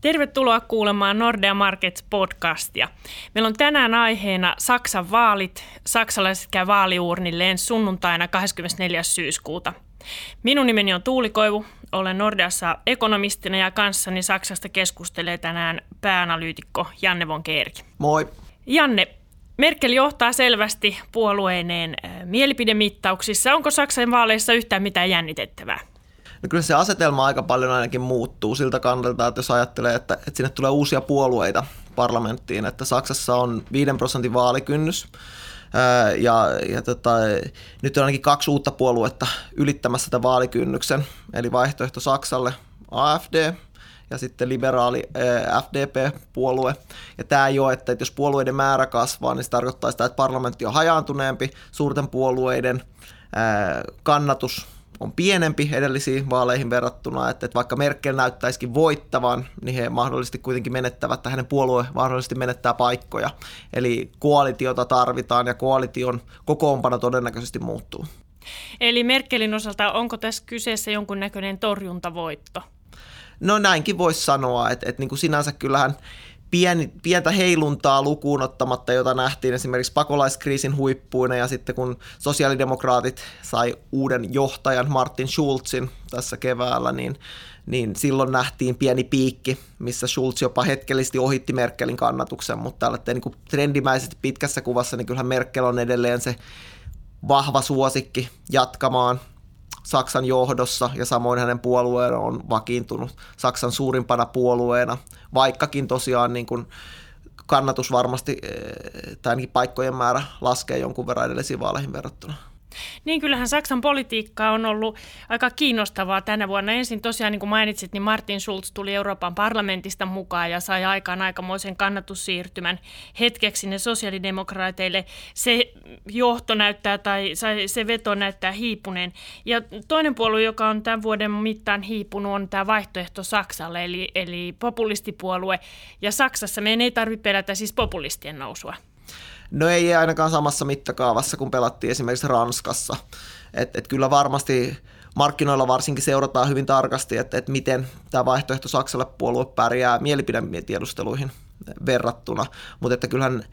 Tervetuloa kuulemaan Nordea Markets podcastia. Meillä on tänään aiheena Saksan vaalit. Saksalaiset käy vaaliuurnilleen sunnuntaina 24. syyskuuta. Minun nimeni on Tuuli Koivu, olen Nordeassa ekonomistina ja kanssani Saksasta keskustelee tänään pääanalyytikko Janne von Keerki. Moi. Janne, Merkel johtaa selvästi puolueineen mielipidemittauksissa. Onko Saksan vaaleissa yhtään mitään jännitettävää? No kyllä se asetelma aika paljon ainakin muuttuu siltä kannalta, että jos ajattelee, että, että sinne tulee uusia puolueita parlamenttiin, että Saksassa on 5 prosentin vaalikynnys, ja, ja tota, nyt on ainakin kaksi uutta puoluetta ylittämässä tätä vaalikynnyksen, eli vaihtoehto Saksalle AFD ja sitten liberaali FDP-puolue. Ja tämä ei ole, että jos puolueiden määrä kasvaa, niin se tarkoittaa sitä, että parlamentti on hajaantuneempi, suurten puolueiden kannatus on pienempi edellisiin vaaleihin verrattuna, että, että vaikka Merkel näyttäisikin voittavan, niin he mahdollisesti kuitenkin menettävät, tai hänen puolue mahdollisesti menettää paikkoja. Eli koalitiota tarvitaan ja koalition kokoonpano todennäköisesti muuttuu. Eli Merkelin osalta onko tässä kyseessä jonkunnäköinen torjuntavoitto? No näinkin voisi sanoa, että, että niin kuin sinänsä kyllähän pieni, pientä heiluntaa lukuun ottamatta, jota nähtiin esimerkiksi pakolaiskriisin huippuina ja sitten kun sosiaalidemokraatit sai uuden johtajan Martin Schulzin tässä keväällä, niin, niin silloin nähtiin pieni piikki, missä Schulz jopa hetkellisesti ohitti Merkelin kannatuksen, mutta tällä niin trendimäisesti pitkässä kuvassa, niin kyllähän Merkel on edelleen se vahva suosikki jatkamaan Saksan johdossa ja samoin hänen puolueen on vakiintunut Saksan suurimpana puolueena, vaikkakin tosiaan niin kuin kannatus varmasti, eh, tai ainakin paikkojen määrä laskee jonkun verran edellisiin vaaleihin verrattuna. Niin kyllähän Saksan politiikka on ollut aika kiinnostavaa tänä vuonna. Ensin tosiaan, niin kuin mainitsit, niin Martin Schulz tuli Euroopan parlamentista mukaan ja sai aikaan aikamoisen kannatussiirtymän hetkeksi ne sosiaalidemokraateille. Se johto näyttää tai se veto näyttää hiipuneen. Ja toinen puolue, joka on tämän vuoden mittaan hiipunut, on tämä vaihtoehto Saksalle, eli, eli populistipuolue. Ja Saksassa meidän ei tarvitse pelätä siis populistien nousua. No ei ainakaan samassa mittakaavassa, kun pelattiin esimerkiksi Ranskassa. Et, et kyllä varmasti markkinoilla varsinkin seurataan hyvin tarkasti, että, että miten tämä vaihtoehto Saksalle puolue pärjää mielipidetiedusteluihin verrattuna. Mutta että kyllähän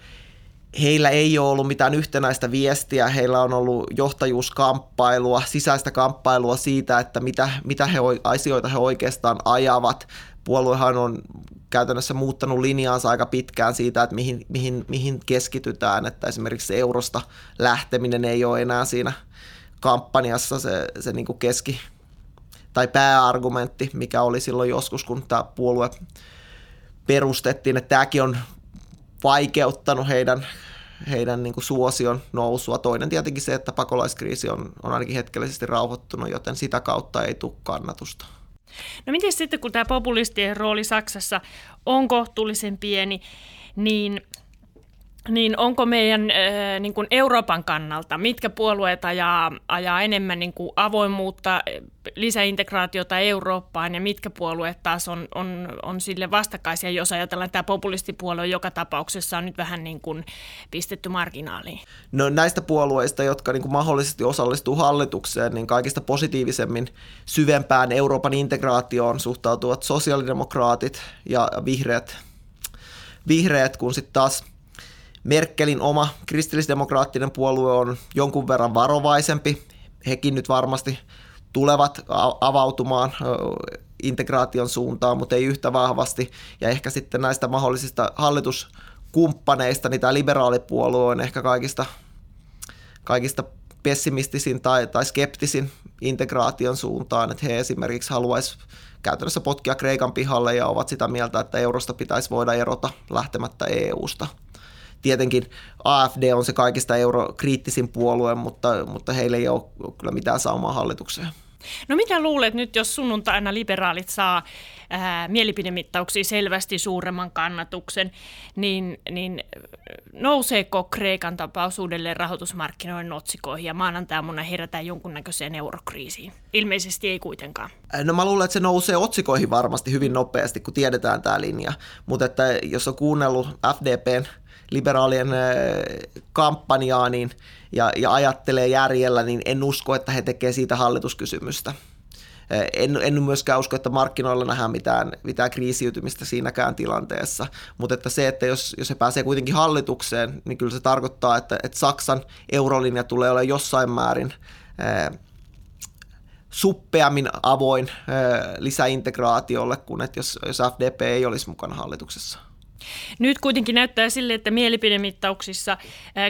heillä ei ole ollut mitään yhtenäistä viestiä, heillä on ollut johtajuuskamppailua, sisäistä kamppailua siitä, että mitä, mitä he, asioita he oikeastaan ajavat. Puoluehan on käytännössä muuttanut linjaansa aika pitkään siitä, että mihin, mihin, mihin keskitytään, että esimerkiksi eurosta lähteminen ei ole enää siinä kampanjassa se, se niin kuin keski- tai pääargumentti, mikä oli silloin joskus, kun tämä puolue perustettiin, että tämäkin on vaikeuttanut heidän, heidän niin kuin suosion nousua. Toinen tietenkin se, että pakolaiskriisi on, on ainakin hetkellisesti rauhoittunut, joten sitä kautta ei tule kannatusta. No miten sitten, kun tämä populistien rooli Saksassa on kohtuullisen pieni, niin niin onko meidän äh, niin kuin Euroopan kannalta, mitkä puolueet ajaa, ajaa enemmän niin kuin avoimuutta, lisäintegraatiota Eurooppaan ja mitkä puolueet taas on, on, on sille vastakkaisia, jos ajatellaan, tämä populistipuolue joka tapauksessa on nyt vähän niin kuin pistetty marginaaliin? No näistä puolueista, jotka niin kuin mahdollisesti osallistuu hallitukseen, niin kaikista positiivisemmin syvempään Euroopan integraatioon suhtautuvat sosiaalidemokraatit ja vihreät, vihreät kun sitten taas – Merkelin oma kristillisdemokraattinen puolue on jonkun verran varovaisempi. Hekin nyt varmasti tulevat avautumaan integraation suuntaan, mutta ei yhtä vahvasti. Ja ehkä sitten näistä mahdollisista hallituskumppaneista, niin tämä liberaalipuolue on ehkä kaikista, kaikista pessimistisin tai, tai skeptisin integraation suuntaan, että he esimerkiksi haluaisivat käytännössä potkia Kreikan pihalle ja ovat sitä mieltä, että eurosta pitäisi voida erota lähtemättä EU-sta tietenkin AFD on se kaikista eurokriittisin puolue, mutta, mutta heillä ei ole kyllä mitään saumaa hallitukseen. No mitä luulet nyt, jos sunnuntaina liberaalit saa ää, mielipidemittauksia selvästi suuremman kannatuksen, niin, niin nouseeko Kreikan tapaus uudelleen rahoitusmarkkinoiden otsikoihin ja maanantaamuna herätään jonkunnäköiseen eurokriisiin? Ilmeisesti ei kuitenkaan. No mä luulen, että se nousee otsikoihin varmasti hyvin nopeasti, kun tiedetään tämä linja, mutta että jos on kuunnellut FDPn liberaalien kampanjaa niin, ja, ja ajattelee järjellä, niin en usko, että he tekevät siitä hallituskysymystä. En, en myöskään usko, että markkinoilla nähdään mitään, mitään kriisiytymistä siinäkään tilanteessa, mutta että se, että jos, jos se pääsee kuitenkin hallitukseen, niin kyllä se tarkoittaa, että, että Saksan eurolinja tulee olemaan jossain määrin suppeammin avoin lisäintegraatiolle kuin että jos, jos FDP ei olisi mukana hallituksessa. Nyt kuitenkin näyttää sille, että mielipidemittauksissa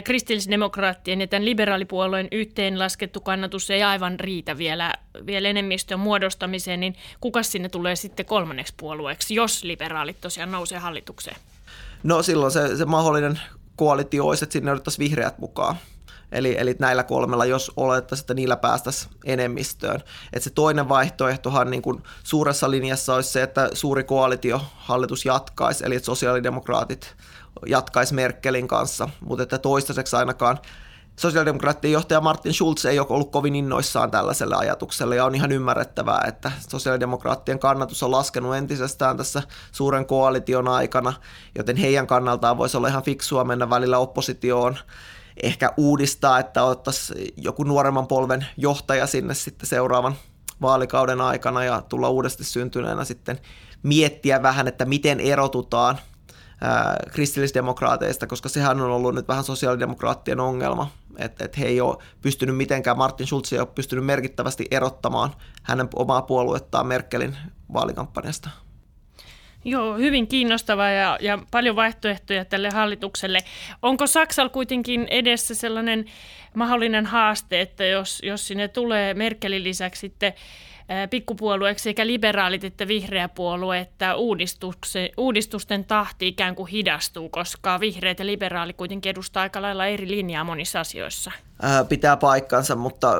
kristillisdemokraattien ja tämän liberaalipuolueen yhteenlaskettu kannatus ei aivan riitä vielä, vielä enemmistön muodostamiseen, niin kuka sinne tulee sitten kolmanneksi puolueeksi, jos liberaalit tosiaan nousee hallitukseen? No silloin se, se mahdollinen koalitio olisi, että sinne otettaisiin vihreät mukaan. Eli, eli näillä kolmella, jos olettaisiin, että niillä päästäisiin enemmistöön. Et se toinen vaihtoehtohan niin kuin suuressa linjassa olisi se, että suuri koalitio hallitus jatkaisi, eli että sosiaalidemokraatit jatkaisi Merkelin kanssa, mutta että toistaiseksi ainakaan sosiaalidemokraattien johtaja Martin Schulz ei ole ollut kovin innoissaan tällaiselle ajatukselle. Ja on ihan ymmärrettävää, että sosiaalidemokraattien kannatus on laskenut entisestään tässä suuren koalition aikana, joten heidän kannaltaan voisi olla ihan fiksua mennä välillä oppositioon ehkä uudistaa, että ottaisiin joku nuoremman polven johtaja sinne sitten seuraavan vaalikauden aikana ja tulla uudesti syntyneenä sitten miettiä vähän, että miten erotutaan kristillisdemokraateista, koska sehän on ollut nyt vähän sosiaalidemokraattien ongelma, että, että he ei ole pystynyt mitenkään, Martin Schulz ei ole pystynyt merkittävästi erottamaan hänen omaa puoluettaan Merkelin vaalikampanjasta. Joo, hyvin kiinnostavaa ja, ja paljon vaihtoehtoja tälle hallitukselle. Onko Saksalla kuitenkin edessä sellainen mahdollinen haaste, että jos, jos sinne tulee Merkelin lisäksi sitten pikkupuolueeksi sekä liberaalit että vihreä puolue, että uudistusten tahti ikään kuin hidastuu, koska vihreät ja liberaali kuitenkin edustaa aika lailla eri linjaa monissa asioissa? Pitää paikkansa, mutta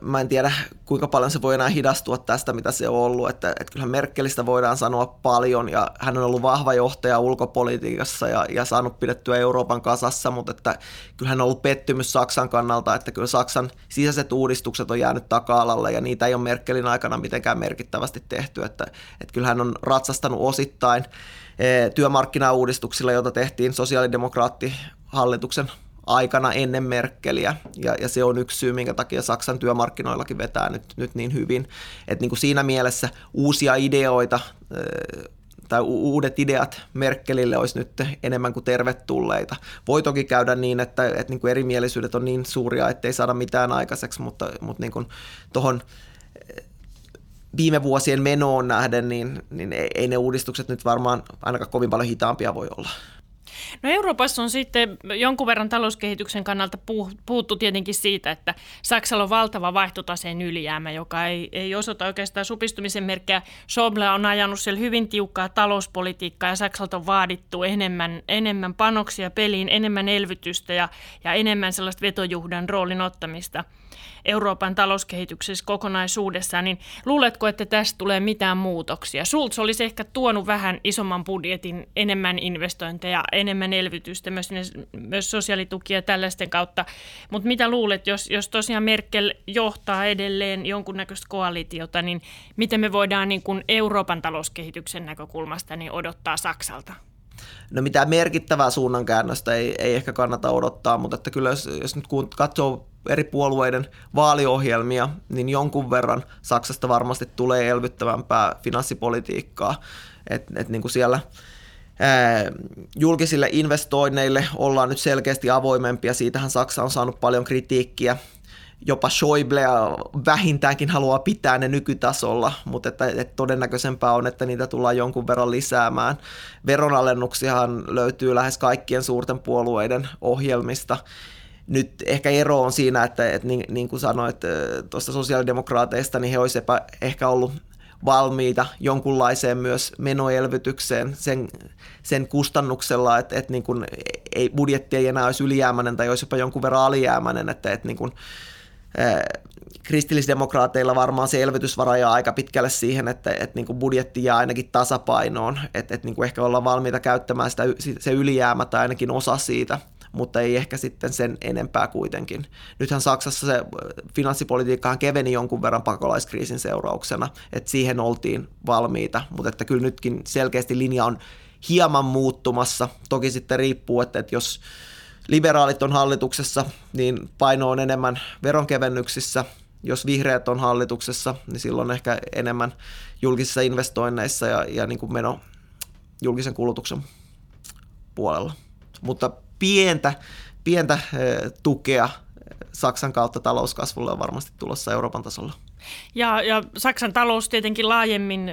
mä en tiedä kuinka paljon se voi enää hidastua tästä, mitä se on ollut. Että, että kyllähän Merkelistä voidaan sanoa paljon ja hän on ollut vahva johtaja ulkopolitiikassa ja, ja saanut pidettyä Euroopan kasassa, mutta että kyllähän on ollut pettymys Saksan kannalta, että kyllä Saksan sisäiset uudistukset on jäänyt taka-alalle ja niitä ei ole Merkelin aikana mitenkään merkittävästi tehty. Että, että kyllähän on ratsastanut osittain työmarkkinauudistuksilla, joita tehtiin sosiaalidemokraatti hallituksen aikana ennen Merkeliä, ja, ja se on yksi syy, minkä takia Saksan työmarkkinoillakin vetää nyt, nyt niin hyvin. että niin kuin siinä mielessä uusia ideoita tai uudet ideat Merkelille olisi nyt enemmän kuin tervetulleita. Voi toki käydä niin, että, että niin kuin erimielisyydet on niin suuria, ettei saada mitään aikaiseksi, mutta, mutta niin kuin tuohon viime vuosien menoon nähden, niin, niin ei ne uudistukset nyt varmaan ainakaan kovin paljon hitaampia voi olla. No Euroopassa on sitten jonkun verran talouskehityksen kannalta puhuttu tietenkin siitä, että Saksalla on valtava vaihtotaseen ylijäämä, joka ei, ei osoita oikeastaan supistumisen merkkejä. Schäuble on ajanut siellä hyvin tiukkaa talouspolitiikkaa ja Saksalta on vaadittu enemmän, enemmän panoksia peliin, enemmän elvytystä ja, ja enemmän sellaista vetojuhdan roolin ottamista – Euroopan talouskehityksessä kokonaisuudessaan, niin luuletko, että tästä tulee mitään muutoksia? Schulz olisi ehkä tuonut vähän isomman budjetin, enemmän investointeja, enemmän elvytystä, myös, myös sosiaalitukia tällaisten kautta. Mutta mitä luulet, jos, jos tosiaan Merkel johtaa edelleen jonkunnäköistä koalitiota, niin miten me voidaan niin kuin Euroopan talouskehityksen näkökulmasta niin odottaa Saksalta? No mitään merkittävää suunnankäännöstä ei, ei ehkä kannata odottaa, mutta että kyllä jos, jos nyt katsoo eri puolueiden vaaliohjelmia, niin jonkun verran Saksasta varmasti tulee elvyttävämpää finanssipolitiikkaa. Et, et niin kuin siellä ää, julkisille investoinneille ollaan nyt selkeästi avoimempia. Siitähän Saksa on saanut paljon kritiikkiä. Jopa Schäuble vähintäänkin haluaa pitää ne nykytasolla, mutta että, että todennäköisempää on, että niitä tullaan jonkun verran lisäämään. Veronalennuksiahan löytyy lähes kaikkien suurten puolueiden ohjelmista nyt ehkä ero on siinä, että, että niin, niin kuin sanoit tuosta sosiaalidemokraateista, niin he olisivat ehkä ollut valmiita jonkunlaiseen myös menoelvytykseen sen, sen kustannuksella, että, että niin kuin ei, budjetti ei enää olisi ylijäämäinen tai olisi jopa jonkun verran alijäämäinen, että, että niin kuin, kristillisdemokraateilla varmaan se elvytysvara jää aika pitkälle siihen, että, että niin kuin budjetti jää ainakin tasapainoon, että, että niin kuin ehkä ollaan valmiita käyttämään sitä, se ylijäämä tai ainakin osa siitä – mutta ei ehkä sitten sen enempää kuitenkin. Nythän Saksassa se finanssipolitiikkahan keveni jonkun verran pakolaiskriisin seurauksena, että siihen oltiin valmiita, mutta että kyllä nytkin selkeästi linja on hieman muuttumassa. Toki sitten riippuu, että, että jos liberaalit on hallituksessa, niin paino on enemmän veronkevennyksissä jos vihreät on hallituksessa, niin silloin ehkä enemmän julkisissa investoinneissa ja, ja niin kuin meno julkisen kulutuksen puolella. Mutta pientä, pientä tukea Saksan kautta talouskasvulle on varmasti tulossa Euroopan tasolla. Ja, ja Saksan talous tietenkin laajemmin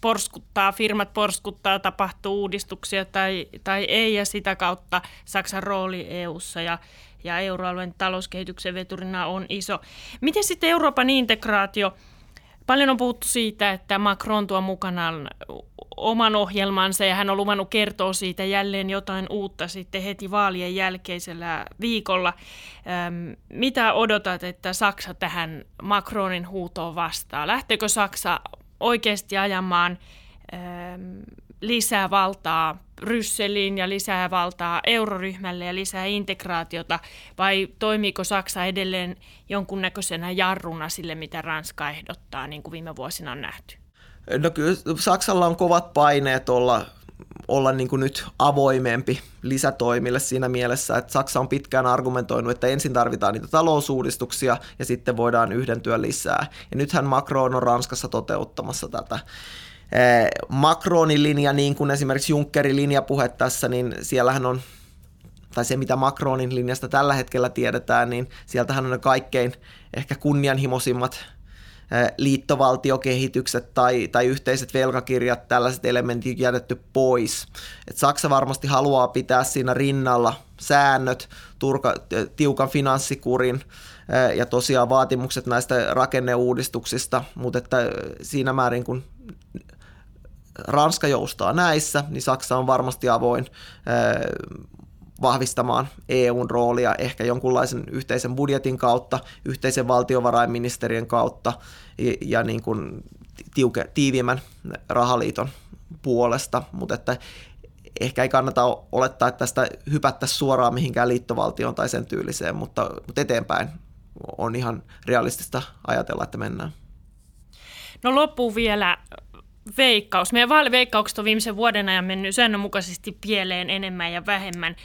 porskuttaa, firmat porskuttaa, tapahtuu uudistuksia tai, tai ei, ja sitä kautta Saksan rooli EU:ssa ja, ja euroalueen talouskehityksen veturina on iso. Miten sitten Euroopan integraatio? Paljon on puhuttu siitä, että Macron tuo mukanaan oman ohjelmansa ja hän on luvannut kertoa siitä jälleen jotain uutta sitten heti vaalien jälkeisellä viikolla. Ähm, mitä odotat, että Saksa tähän Macronin huutoon vastaa? Lähteekö Saksa oikeasti ajamaan ähm, lisää valtaa Brysseliin ja lisää valtaa euroryhmälle ja lisää integraatiota, vai toimiiko Saksa edelleen jonkunnäköisenä jarruna sille, mitä Ranska ehdottaa, niin kuin viime vuosina on nähty? No kyllä Saksalla on kovat paineet olla, olla niin kuin nyt avoimempi lisätoimille siinä mielessä, että Saksa on pitkään argumentoinut, että ensin tarvitaan niitä talousuudistuksia ja sitten voidaan yhdentyä lisää. Ja nythän Macron on Ranskassa toteuttamassa tätä. Macronin linja, niin kuin esimerkiksi Junckerin linjapuhe tässä, niin siellähän on tai se mitä Macronin linjasta tällä hetkellä tiedetään, niin sieltähän on ne kaikkein ehkä kunnianhimoisimmat liittovaltiokehitykset tai, tai yhteiset velkakirjat, tällaiset elementit jätetty pois. Et Saksa varmasti haluaa pitää siinä rinnalla säännöt, turka, tiukan finanssikurin ja tosiaan vaatimukset näistä rakenneuudistuksista, mutta että siinä määrin kun Ranska joustaa näissä, niin Saksa on varmasti avoin vahvistamaan EUn roolia ehkä jonkunlaisen yhteisen budjetin kautta, yhteisen valtiovarainministerien kautta ja, ja niin kuin tiuke, tiiviimmän rahaliiton puolesta, mutta että ehkä ei kannata olettaa, että tästä hypättäisiin suoraan mihinkään liittovaltioon tai sen tyyliseen, mutta, mutta eteenpäin on ihan realistista ajatella, että mennään. No loppuu vielä veikkaus. Meidän vaaliveikkaukset on viimeisen vuoden ajan mennyt säännönmukaisesti pieleen enemmän ja vähemmän.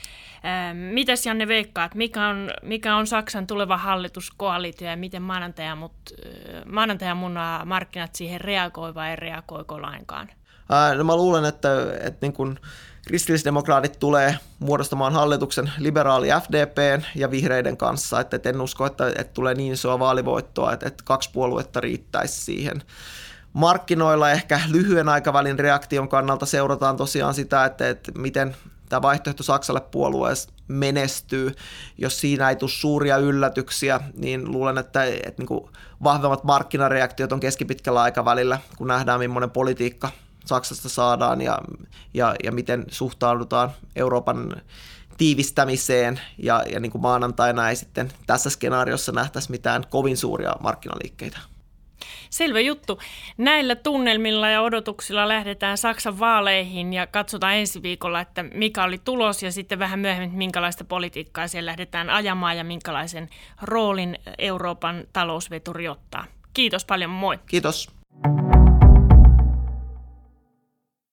Ähm, mitäs Janne veikkaat, mikä on, mikä on Saksan tuleva hallituskoalitio ja miten maanantaja, mut, äh, maanantaja mun markkinat siihen reagoi vai reagoiko lainkaan? Ää, no mä luulen, että, että niin kun kristillisdemokraatit tulee muodostamaan hallituksen liberaali FDPn ja vihreiden kanssa, että, että en usko, että, että tulee niin isoa vaalivoittoa, että, että kaksi puoluetta riittäisi siihen markkinoilla ehkä lyhyen aikavälin reaktion kannalta seurataan tosiaan sitä, että, että miten tämä vaihtoehto Saksalle puolueessa menestyy. Jos siinä ei tule suuria yllätyksiä, niin luulen, että, että niin kuin vahvemmat markkinareaktiot on keskipitkällä aikavälillä, kun nähdään millainen politiikka Saksasta saadaan ja, ja, ja miten suhtaudutaan Euroopan tiivistämiseen ja, ja niin kuin maanantaina ei sitten tässä skenaariossa nähtäisi mitään kovin suuria markkinaliikkeitä. Selvä juttu. Näillä tunnelmilla ja odotuksilla lähdetään Saksan vaaleihin ja katsotaan ensi viikolla, että mikä oli tulos ja sitten vähän myöhemmin, minkälaista politiikkaa siellä lähdetään ajamaan ja minkälaisen roolin Euroopan talousveturi ottaa. Kiitos paljon, moi. Kiitos.